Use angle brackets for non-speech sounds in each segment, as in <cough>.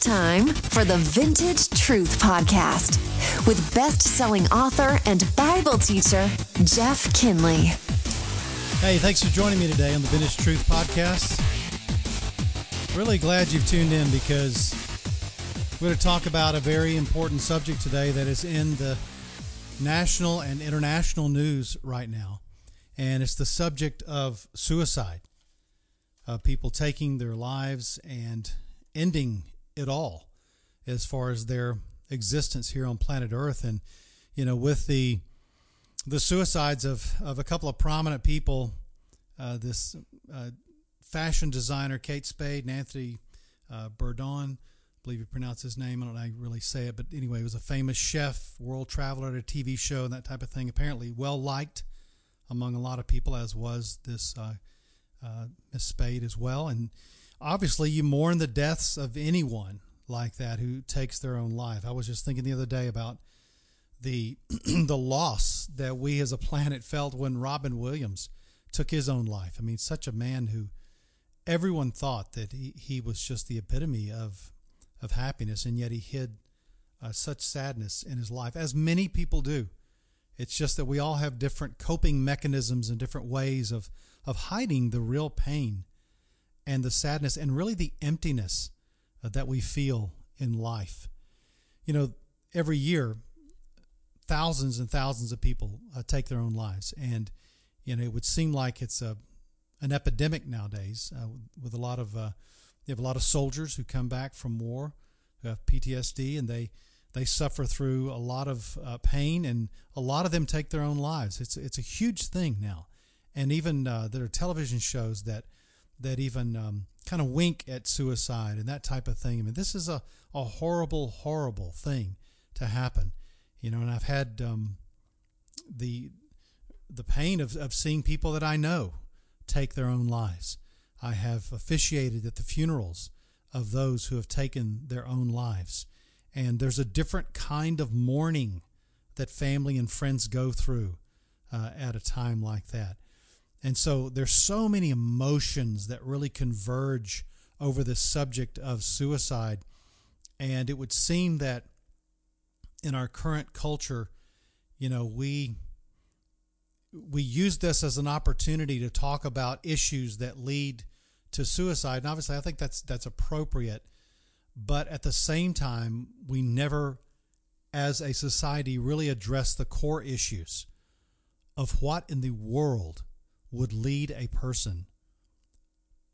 Time for the Vintage Truth Podcast with best selling author and Bible teacher, Jeff Kinley. Hey, thanks for joining me today on the Vintage Truth Podcast. Really glad you've tuned in because we're going to talk about a very important subject today that is in the national and international news right now. And it's the subject of suicide. Uh, people taking their lives and ending it all as far as their existence here on planet Earth. And, you know, with the the suicides of, of a couple of prominent people, uh, this uh, fashion designer Kate Spade and Anthony uh, Bourdain, I believe you pronounce his name. I don't know how you really say it, but anyway, he was a famous chef, world traveler at a TV show, and that type of thing. Apparently, well liked among a lot of people, as was this uh, uh, Miss Spade as well. And obviously you mourn the deaths of anyone like that who takes their own life. I was just thinking the other day about the <clears throat> the loss that we as a planet felt when Robin Williams took his own life. I mean, such a man who everyone thought that he, he was just the epitome of of happiness, and yet he hid uh, such sadness in his life, as many people do. It's just that we all have different coping mechanisms and different ways of of hiding the real pain and the sadness and really the emptiness uh, that we feel in life. You know, every year, thousands and thousands of people uh, take their own lives, and you know it would seem like it's a an epidemic nowadays uh, with a lot of uh, you have a lot of soldiers who come back from war who have PTSD and they they suffer through a lot of uh, pain and a lot of them take their own lives. It's it's a huge thing now, and even uh, there are television shows that that even um, kind of wink at suicide and that type of thing. I mean, this is a, a horrible, horrible thing to happen, you know. And I've had um, the the pain of, of seeing people that I know take their own lives. I have officiated at the funerals of those who have taken their own lives. And there's a different kind of mourning that family and friends go through uh, at a time like that. And so there's so many emotions that really converge over this subject of suicide. And it would seem that in our current culture, you know, we we use this as an opportunity to talk about issues that lead to suicide. And obviously I think that's that's appropriate. But at the same time, we never as a society really address the core issues of what in the world would lead a person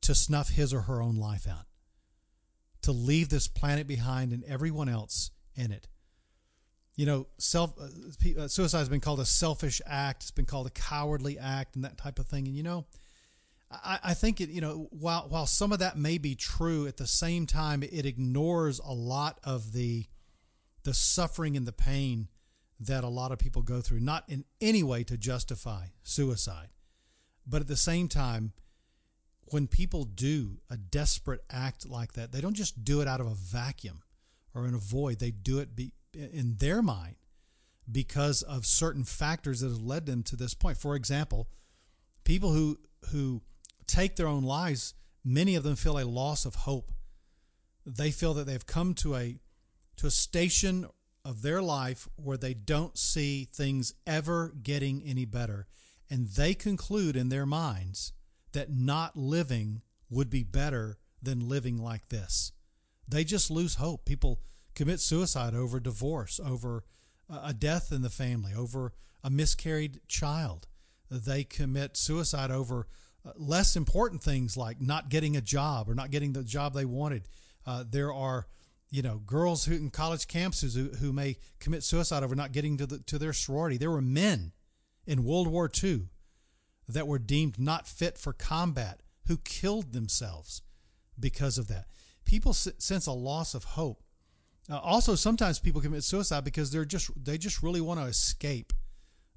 to snuff his or her own life out, to leave this planet behind and everyone else in it. You know, self uh, uh, suicide has been called a selfish act. It's been called a cowardly act, and that type of thing. And you know, I, I think it. You know, while while some of that may be true, at the same time, it ignores a lot of the the suffering and the pain that a lot of people go through. Not in any way to justify suicide, but at the same time, when people do a desperate act like that, they don't just do it out of a vacuum or in a void. They do it be, in their mind because of certain factors that have led them to this point. For example, people who who take their own lives, many of them feel a loss of hope. They feel that they've come to a to a station of their life where they don't see things ever getting any better and they conclude in their minds that not living would be better than living like this. They just lose hope. People commit suicide over divorce, over a death in the family, over a miscarried child. They commit suicide over uh, less important things like not getting a job or not getting the job they wanted. Uh, there are, you know, girls who in college campuses who, who may commit suicide over not getting to the, to their sorority. There were men in World War II that were deemed not fit for combat who killed themselves because of that. People sense a loss of hope. Uh, also, sometimes people commit suicide because they're just they just really want to escape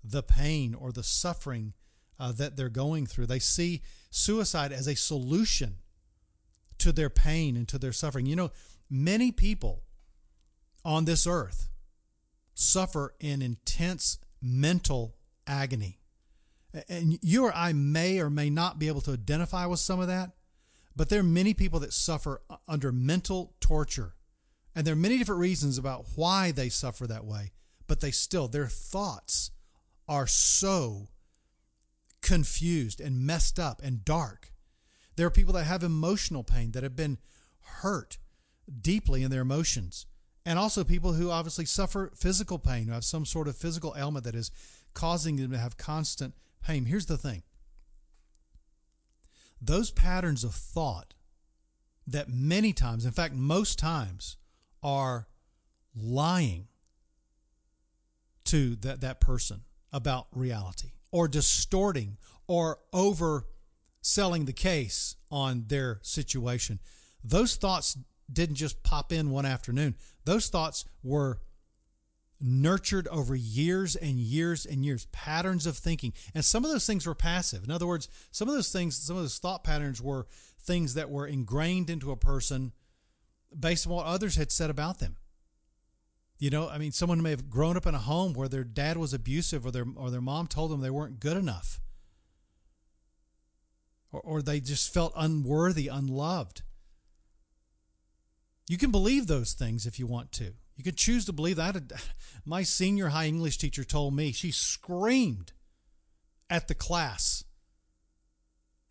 the pain or the suffering uh, that they're going through. They see suicide as a solution to their pain and to their suffering. You know, many people on this earth suffer in intense mental agony. And you or I may or may not be able to identify with some of that, but there are many people that suffer under mental torture And there are many different reasons about why they suffer that way, but they still, their thoughts are so confused and messed up and dark. There are people that have emotional pain that have been hurt deeply in their emotions. And also people who obviously suffer physical pain, who have some sort of physical ailment that is causing them to have constant pain. Here's the thing those patterns of thought that many times, in fact, most times, are lying to that, that person about reality or distorting or overselling the case on their situation. Those thoughts didn't just pop in one afternoon. Those thoughts were nurtured over years and years and years, patterns of thinking. And some of those things were passive. In other words, some of those things, some of those thought patterns were things that were ingrained into a person based on what others had said about them. You know, I mean, someone may have grown up in a home where their dad was abusive or their or their mom told them they weren't good enough. Or, or they just felt unworthy, unloved. You can believe those things if you want to. You can choose to believe that. <laughs> My senior high English teacher told me, she screamed at the class.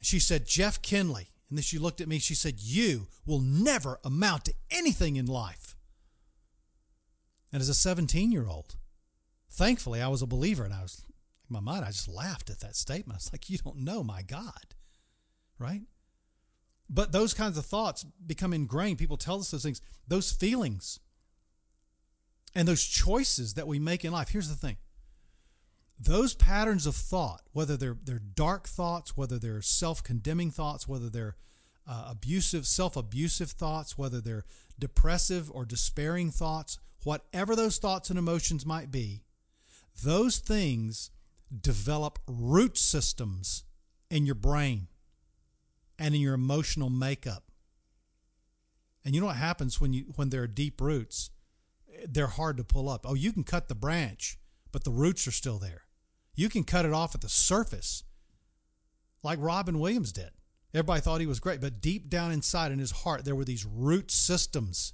She said, Jeff Kinley. And then she looked at me, she said, You will never amount to anything in life. And as a 17 year old, thankfully I was a believer and I was, in my mind, I just laughed at that statement. I was like, You don't know my God, right? But those kinds of thoughts become ingrained. People tell us those things, those feelings and those choices that we make in life. Here's the thing those patterns of thought, whether they're, they're dark thoughts, whether they're self condemning thoughts, whether they're uh, abusive, self abusive thoughts, whether they're depressive or despairing thoughts, whatever those thoughts and emotions might be, those things develop root systems in your brain and in your emotional makeup. And you know what happens when you when there are deep roots? They're hard to pull up. Oh, you can cut the branch, but the roots are still there. You can cut it off at the surface, like Robin Williams did. Everybody thought he was great, but deep down inside in his heart, there were these root systems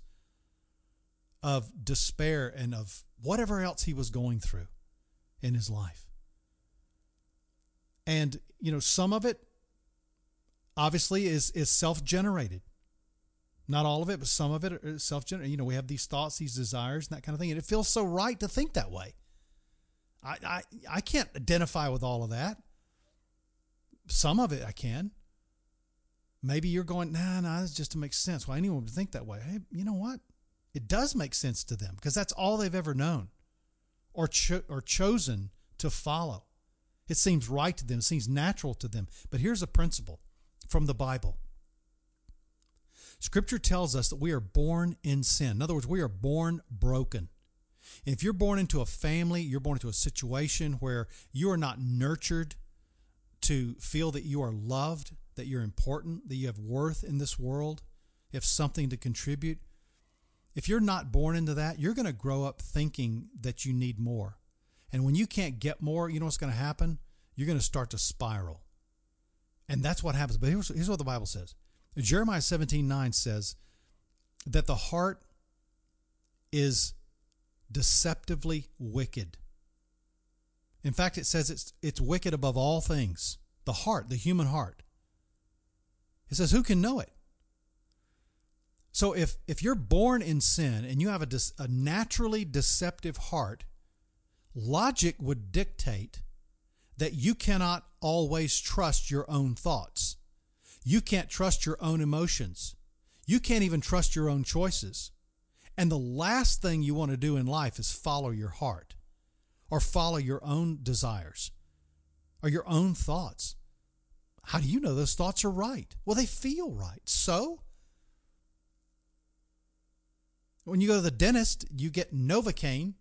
of despair and of whatever else he was going through in his life. And, you know, some of it obviously is, is self generated. Not all of it, but some of it self generated. You know, we have these thoughts, these desires, and that kind of thing. And it feels so right to think that way. I, I, I can't identify with all of that. Some of it I can. Maybe you're going, nah, nah, that's just to make sense. Well, anyone would think that way. Hey, you know what? It does make sense to them because that's all they've ever known or, cho- or chosen to follow. It seems right to them, it seems natural to them. But here's a principle from the Bible Scripture tells us that we are born in sin. In other words, we are born broken. If you're born into a family, you're born into a situation where you are not nurtured to feel that you are loved, that you're important, that you have worth in this world, you have something to contribute. If you're not born into that, you're going to grow up thinking that you need more. And when you can't get more, you know what's going to happen? You're going to start to spiral. And that's what happens. But here's, here's what the Bible says Jeremiah 17 9 says that the heart is deceptively wicked. In fact, it says it's, it's wicked above all things. The heart, the human heart. It says, Who can know it? So if, if you're born in sin and you have a, a naturally deceptive heart, logic would dictate that you cannot always trust your own thoughts. You can't trust your own emotions. You can't even trust your own choices. And the last thing you want to do in life is follow your heart or follow your own desires or your own thoughts. How do you know those thoughts are right? Well, they feel right. So, when you go to the dentist, you get Novocaine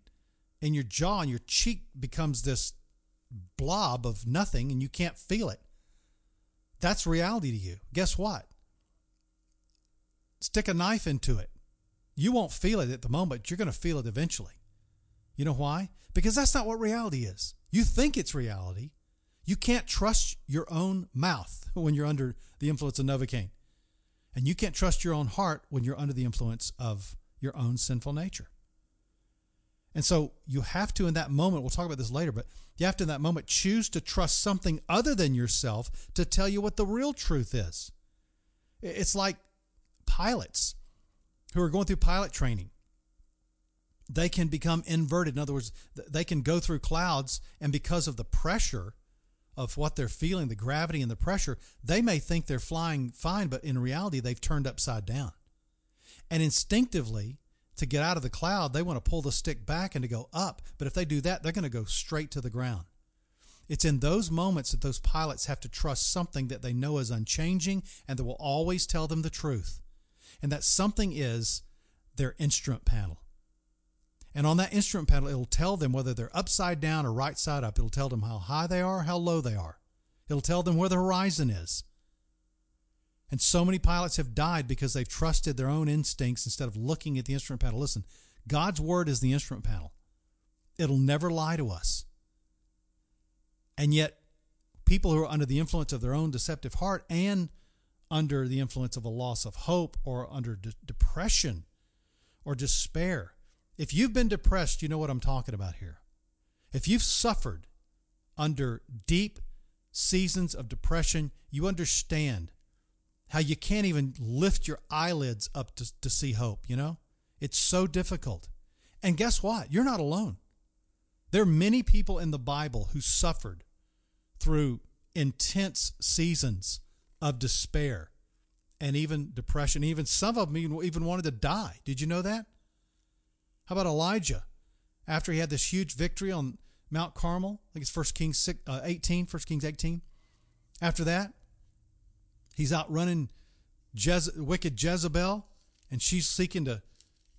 in your jaw and your cheek becomes this blob of nothing and you can't feel it. That's reality to you. Guess what? Stick a knife into it. You won't feel it at the moment, you're going to feel it eventually. You know why? Because that's not what reality is. You think it's reality. You can't trust your own mouth <laughs> when you're under the influence of Novocaine. And you can't trust your own heart when you're under the influence of your own sinful nature. And so you have to, in that moment, we'll talk about this later, but you have to, in that moment, choose to trust something other than yourself to tell you what the real truth is. It's like pilots who are going through pilot training. They can become inverted. In other words, they can go through clouds, and because of the pressure of what they're feeling, the gravity and the pressure, they may think they're flying fine, but in reality, they've turned upside down. And instinctively, to get out of the cloud, they want to pull the stick back and to go up. But if they do that, they're going to go straight to the ground. It's in those moments that those pilots have to trust something that they know is unchanging and that will always tell them the truth. And that something is their instrument panel. And on that instrument panel, it'll tell them whether they're upside down or right side up. It'll tell them how high they are, how low they are. It'll tell them where the horizon is. And so many pilots have died because they've trusted their own instincts instead of looking at the instrument panel. Listen, God's word is the instrument panel, it'll never lie to us. And yet, people who are under the influence of their own deceptive heart and under the influence of a loss of hope or under de- depression or despair, if you've been depressed, you know what I'm talking about here. If you've suffered under deep seasons of depression, you understand how you can't even lift your eyelids up to, to see hope, you know? It's so difficult. And guess what? You're not alone. There are many people in the Bible who suffered through intense seasons of despair and even depression. Even some of them even wanted to die. Did you know that? How about Elijah? After he had this huge victory on Mount Carmel, I think it's 1 Kings uh, 18, 1 Kings 18. After that, He's out running Jeze- wicked Jezebel, and she's seeking to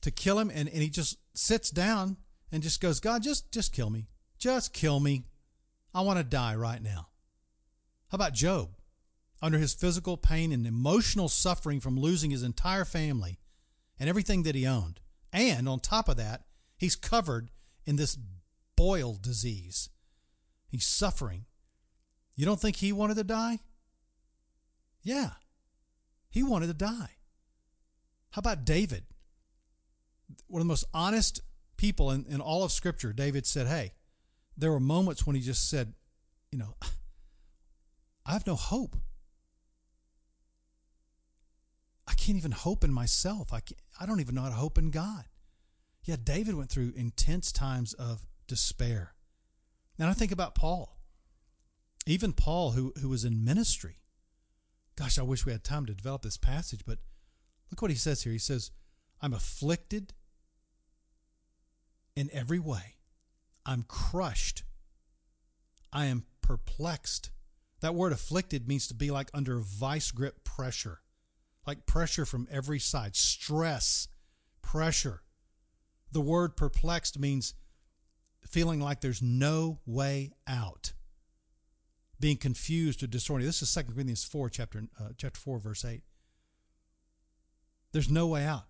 to kill him. And, and he just sits down and just goes, God, just just kill me. Just kill me. I want to die right now. How about Job? Under his physical pain and emotional suffering from losing his entire family and everything that he owned. And on top of that, he's covered in this boil disease. He's suffering. You don't think he wanted to die? Yeah. He wanted to die. How about David? One of the most honest people in, in all of Scripture, David said, Hey, there were moments when he just said, You know, <sighs> I have no hope. I can't even hope in myself. I, can't, I don't even know how to hope in God. Yeah, David went through intense times of despair. And I think about Paul. Even Paul, who, who was in ministry, Gosh, I wish we had time to develop this passage, but look what he says here. He says, I'm afflicted in every way. I'm crushed. I am perplexed. That word afflicted means to be like under vice grip pressure, like pressure from every side, stress, pressure. The word perplexed means feeling like there's no way out being confused or disoriented. This is 2 Corinthians 4, chapter, uh, chapter 4, verse 8. There's no way out.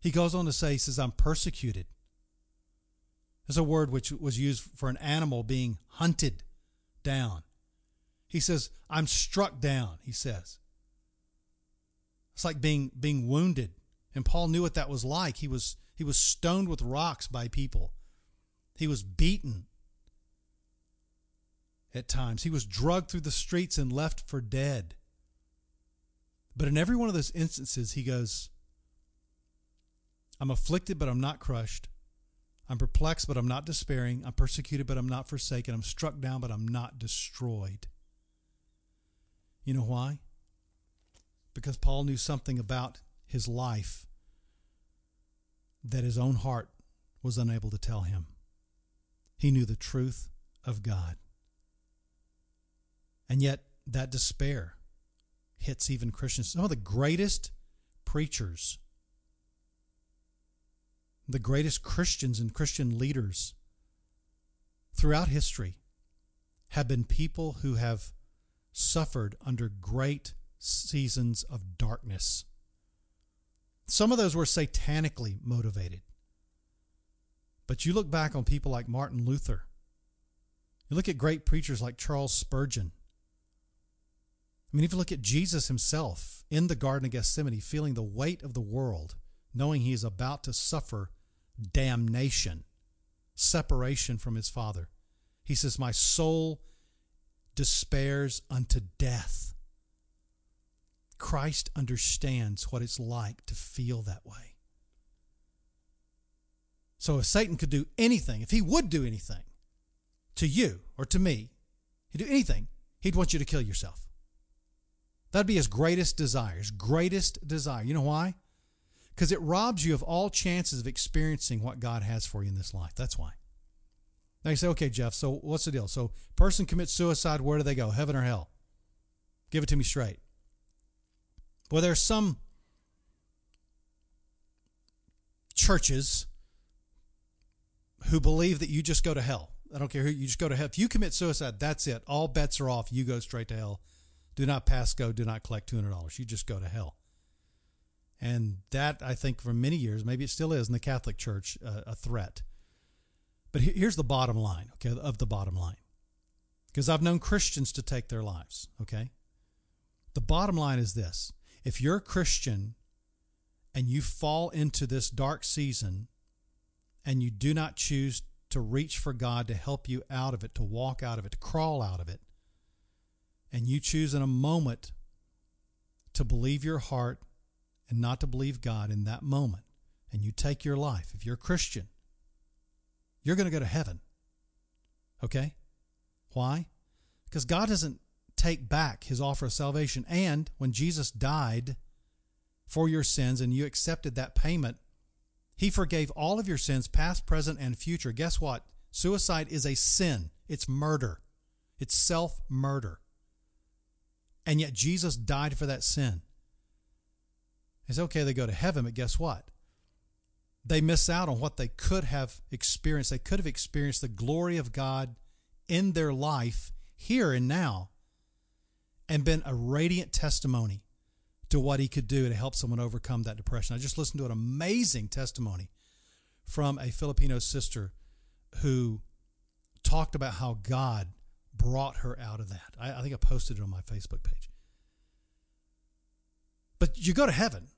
He goes on to say, he says, I'm persecuted. There's a word which was used for an animal being hunted down. He says, I'm struck down, he says. It's like being being wounded. And Paul knew what that was like. He was he was stoned with rocks by people. He was beaten at times. He was drugged through the streets and left for dead. But in every one of those instances, he goes, I'm afflicted, but I'm not crushed. I'm perplexed, but I'm not despairing. I'm persecuted, but I'm not forsaken. I'm struck down, but I'm not destroyed. You know why? Because Paul knew something about his life that his own heart was unable to tell him. He knew the truth of God. And yet, that despair hits even Christians. Some of the greatest preachers, the greatest Christians and Christian leaders throughout history have been people who have suffered under great seasons of darkness. Some of those were satanically motivated. But you look back on people like Martin Luther, you look at great preachers like Charles Spurgeon, I mean, if you look at Jesus himself in the Garden of Gethsemane, feeling the weight of the world knowing he is about to suffer damnation, separation from his Father. He says, My soul despairs unto death. Christ understands what it's like to feel that way. So if Satan could do anything, if he would do anything to you or to me, he'd do anything, he'd want you to kill yourself. That'd be his greatest desire, his greatest desire. You know why? Because it robs you of all chances of experiencing what God has for you in this life. That's why. Now you say, okay, Jeff, so what's the deal? So person commits suicide, where do they go? Heaven or hell? Give it to me straight. Well, there's some churches who believe that you just go to hell. I don't care who you just go to hell. If you commit suicide, that's it. All bets are off. You go straight to hell. Do not pass go. Do not collect two hundred dollars. You just go to hell. And that I think for many years, maybe it still is in the Catholic Church, uh, a threat. But here's the bottom line, okay, of the bottom line. Because I've known Christians to take their lives, okay? The bottom line is this if you're a Christian and you fall into this dark season and you do not choose to reach for God to help you out of it, to walk out of it, to crawl out of it, and you choose in a moment to believe your heart and not to believe God in that moment, and you take your life, if you're a Christian, you're going to go to heaven. Okay? Why? Because God doesn't take back his offer of salvation. And when Jesus died for your sins and you accepted that payment, he forgave all of your sins, past, present, and future. Guess what? Suicide is a sin, it's murder, it's self murder. And yet Jesus died for that sin. It's okay, they go to heaven, but guess what? they miss out on what they could have experienced. They could have experienced the glory of God in their life here and now and been a radiant testimony to what he could do to help someone overcome that depression. I just listened to an amazing testimony from a Filipino sister who talked about how God brought her out of that. I, I think I posted it on my Facebook page. But you go to heaven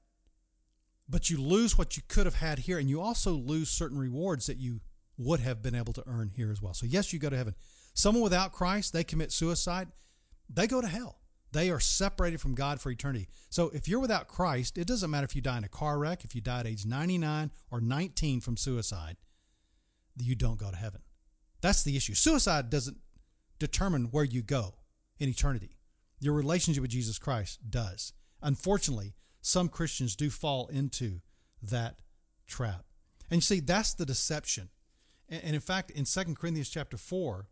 but you lose what you could have had here, and you also lose certain rewards that you would have been able to earn here as well. So, yes, you go to heaven. Someone without Christ, they commit suicide, they go to hell. They are separated from God for eternity. So, if you're without Christ, it doesn't matter if you die in a car wreck, if you die at age 99 or 19 from suicide, you don't go to heaven. That's the issue. Suicide doesn't determine where you go in eternity. Your relationship with Jesus Christ does. Unfortunately, some Christians do fall into that trap. And you see, that's the deception. And in fact, in 2 Corinthians chapter 4,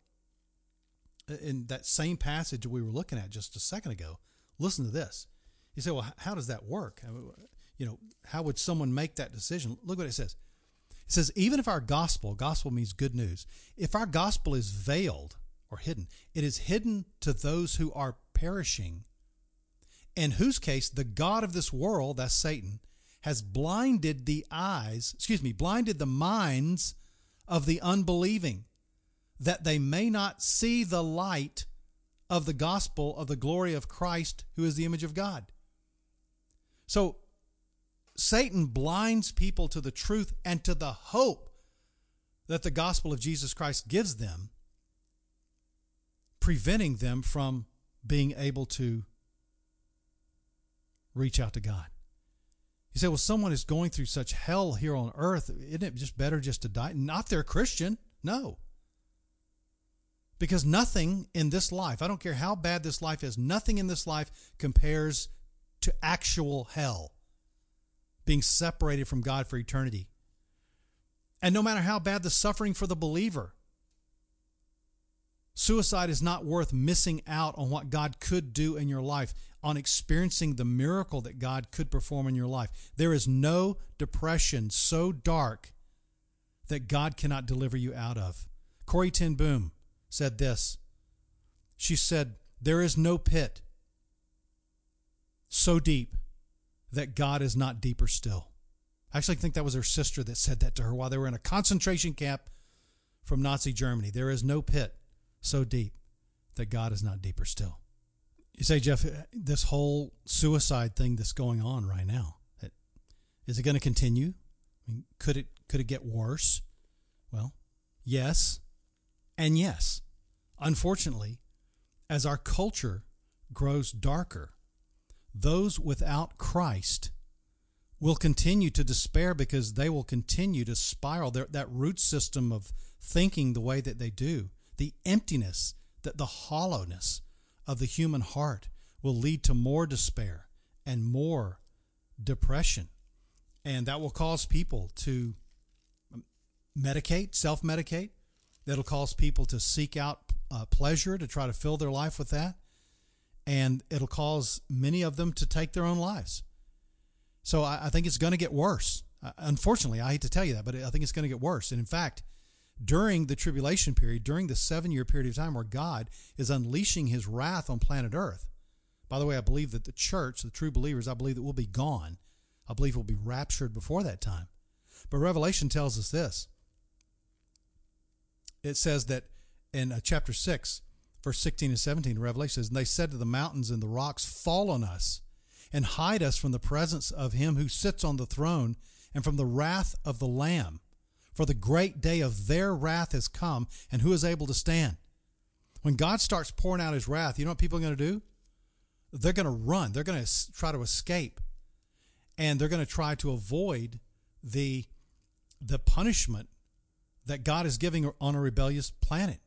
in that same passage we were looking at just a second ago, listen to this. You say, well, how does that work? You know, how would someone make that decision? Look what it says. It says, even if our gospel, gospel means good news, if our gospel is veiled or hidden, it is hidden to those who are perishing, in whose case the God of this world, that's Satan, has blinded the eyes, excuse me, blinded the minds of the unbelieving, that they may not see the light of the gospel of the glory of Christ, who is the image of God. So, Satan blinds people to the truth and to the hope that the gospel of Jesus Christ gives them, preventing them from being able to reach out to God. You say, well, someone is going through such hell here on earth. Isn't it just better just to die? Not they're Christian. No. Because nothing in this life, I don't care how bad this life is, nothing in this life compares to actual hell, being separated from God for eternity. And no matter how bad the suffering for the believer, suicide is not worth missing out on what God could do in your life on experiencing the miracle that God could perform in your life. There is no depression so dark that God cannot deliver you out of. Corrie ten Boom said this. She said, There is no pit so deep that God is not deeper still. I actually think that was her sister that said that to her while they were in a concentration camp from Nazi Germany. There is no pit so deep that God is not deeper still. You say, Jeff, uh, this whole suicide thing that's going on right now, it, Is it going to continue? I mean, could it could it get worse? Well, yes, and yes. Unfortunately, as our culture grows darker, those without Christ will continue to despair because they will continue to spiral. Their, that root system of thinking the way that they do, the emptiness, that the hollowness of the human heart will lead to more despair and more depression. And that will cause people to medicate, self medicate. That'll cause people to seek out uh, pleasure to try to fill their life with that. And it'll cause many of them to take their own lives. So I, I think it's going to get worse. Uh, unfortunately, I hate to tell you that, but I think it's going to get worse. And in fact, during the tribulation period, during the seven year period of time where God is unleashing his wrath on planet Earth, by the way, I believe that the church, the true believers, I believe that will be gone. I believe will be raptured before that time. But Revelation tells us this. It says that in uh, chapter 6, verse 16 and 17, Revelation says, And they said to the mountains and the rocks, Fall on us and hide us from the presence of him who sits on the throne and from the wrath of the Lamb. For the great day of their wrath has come, and who is able to stand? When God starts pouring out his wrath, you know what people are going to do? They're going to run. They're going to try to escape. And they're going to try to avoid the, the punishment that God is giving on a rebellious planet.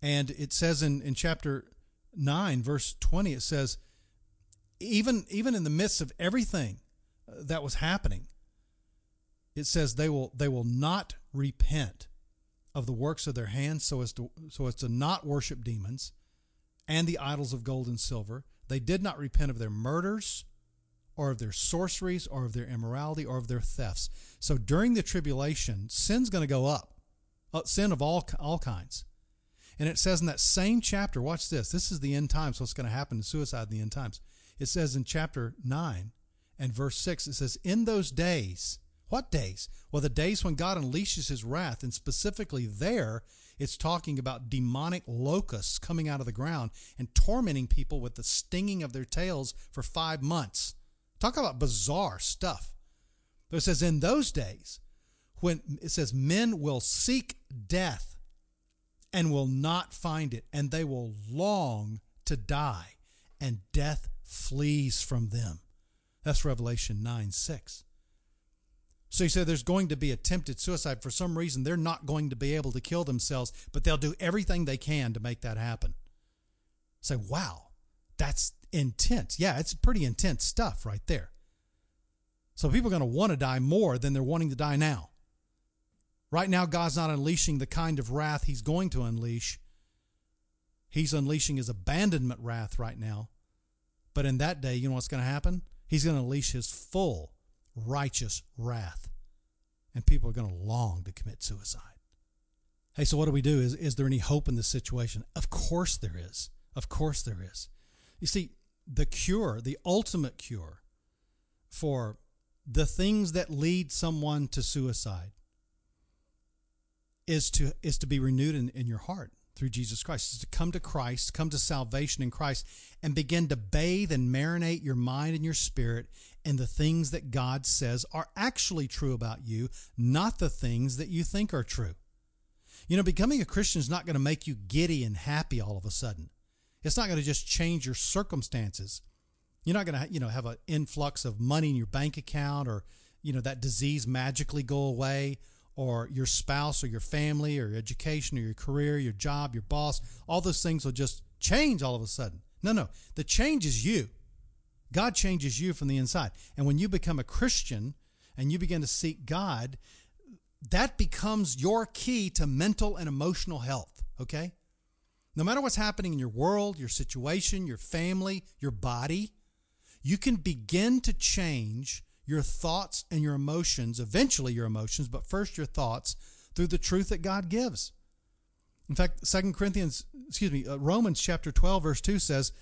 And it says in, in chapter 9, verse 20, it says, even even in the midst of everything uh, that was happening it says they will they will not repent of the works of their hands so as to so as to not worship demons and the idols of gold and silver. They did not repent of their murders or of their sorceries or of their immorality or of their thefts. So during the tribulation sin's going to go up uh, sin of all all kinds. And it says in that same chapter watch this this is the end times what's going to happen to suicide in the end times. It says in chapter 9 and verse 6, it says, In those days, what days? Well, the days when God unleashes his wrath, and specifically there, it's talking about demonic locusts coming out of the ground and tormenting people with the stinging of their tails for five months. Talk about bizarre stuff. But it says, In those days, when it says, men will seek death and will not find it, and they will long to die, and death flees from them. That's Revelation 9 6. So he said there's going to be attempted suicide. For some reason, they're not going to be able to kill themselves, but they'll do everything they can to make that happen. Say, wow, that's intense. Yeah, it's pretty intense stuff right there. So people are going to want to die more than they're wanting to die now. Right now, God's not unleashing the kind of wrath He's going to unleash. He's unleashing His abandonment wrath right now. But in that day, you know what's going to happen? He's going to unleash his full righteous wrath. And people are going to long to commit suicide. Hey, so what do we do? Is, is there any hope in this situation? Of course there is. Of course there is. You see, the cure, the ultimate cure for the things that lead someone to suicide is to is to be renewed in, in your heart through Jesus Christ is to come to Christ, come to salvation in Christ, and begin to bathe and marinate your mind and your spirit in the things that God says are actually true about you, not the things that you think are true. You know, becoming a Christian is not going to make you giddy and happy all of a sudden. It's not going to just change your circumstances. You're not going to, you know, have an influx of money in your bank account or, you know, that disease magically go away or your spouse or your family or your education or your career, your job, your boss, all those things will just change all of a sudden. No, no. The change is you. God changes you from the inside. And when you become a Christian and you begin to seek God, that becomes your key to mental and emotional health, okay? No matter what's happening in your world, your situation, your family, your body, you can begin to change your thoughts and your emotions, eventually your emotions, but first your thoughts through the truth that God gives. In fact, Second Corinthians, excuse me, uh, Romans chapter 12 verse 2 says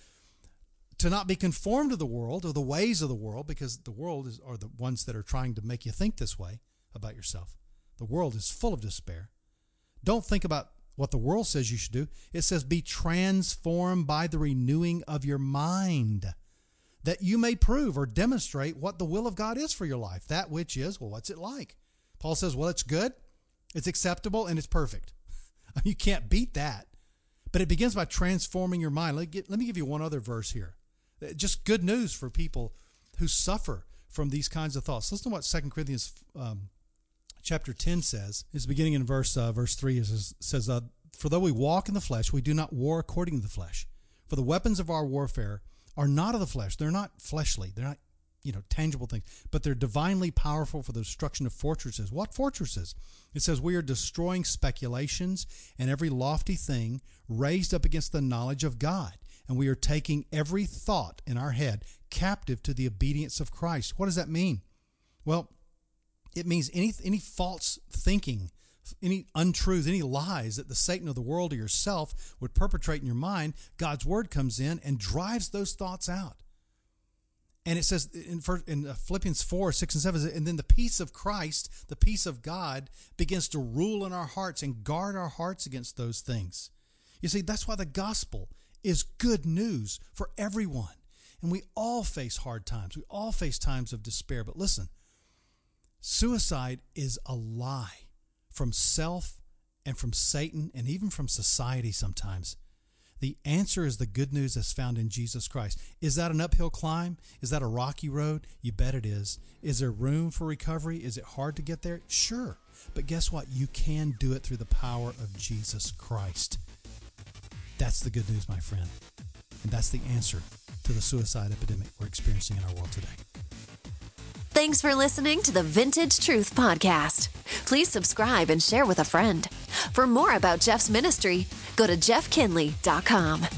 to not be conformed to the world or the ways of the world because the world is are the ones that are trying to make you think this way about yourself. The world is full of despair. Don't think about what the world says you should do. It says be transformed by the renewing of your mind that you may prove or demonstrate what the will of God is for your life. That which is, well, what's it like? Paul says, well, it's good, it's acceptable, and it's perfect. <laughs> You can't beat that. But it begins by transforming your mind. Let, let me give you one other verse here. Just good news for people who suffer from these kinds of thoughts. Listen to what 2 Corinthians um, chapter 10 says. It's beginning in verse uh, verse 3. It says, says uh, For though we walk in the flesh, we do not war according to the flesh. For the weapons of our warfare are not of the flesh. They're not fleshly. They're not, you know, tangible things, but they're divinely powerful for the destruction of fortresses. What fortresses? It says we are destroying speculations and every lofty thing raised up against the knowledge of God. And we are taking every thought in our head captive to the obedience of Christ. What does that mean? Well, it means any any false thinking any untruths, any lies that the Satan of the world or yourself would perpetrate in your mind, God's word comes in and drives those thoughts out. And it says in, in uh, Philippians 4, 6, and 7, and then the peace of Christ, the peace of God, begins to rule in our hearts and guard our hearts against those things. You see, that's why the gospel is good news for everyone. And we all face hard times. We all face times of despair. But listen, suicide is a lie from self and from Satan and even from society sometimes. The answer is the good news that's found in Jesus Christ. Is that an uphill climb? Is that a rocky road? You bet it is. Is there room for recovery? Is it hard to get there? Sure. But guess what? You can do it through the power of Jesus Christ. That's the good news, my friend. And that's the answer to the suicide epidemic we're experiencing in our world today. Thanks for listening to the Vintage Truth Podcast. Please subscribe and share with a friend. For more about Jeff's ministry, go to jeffkinley.com.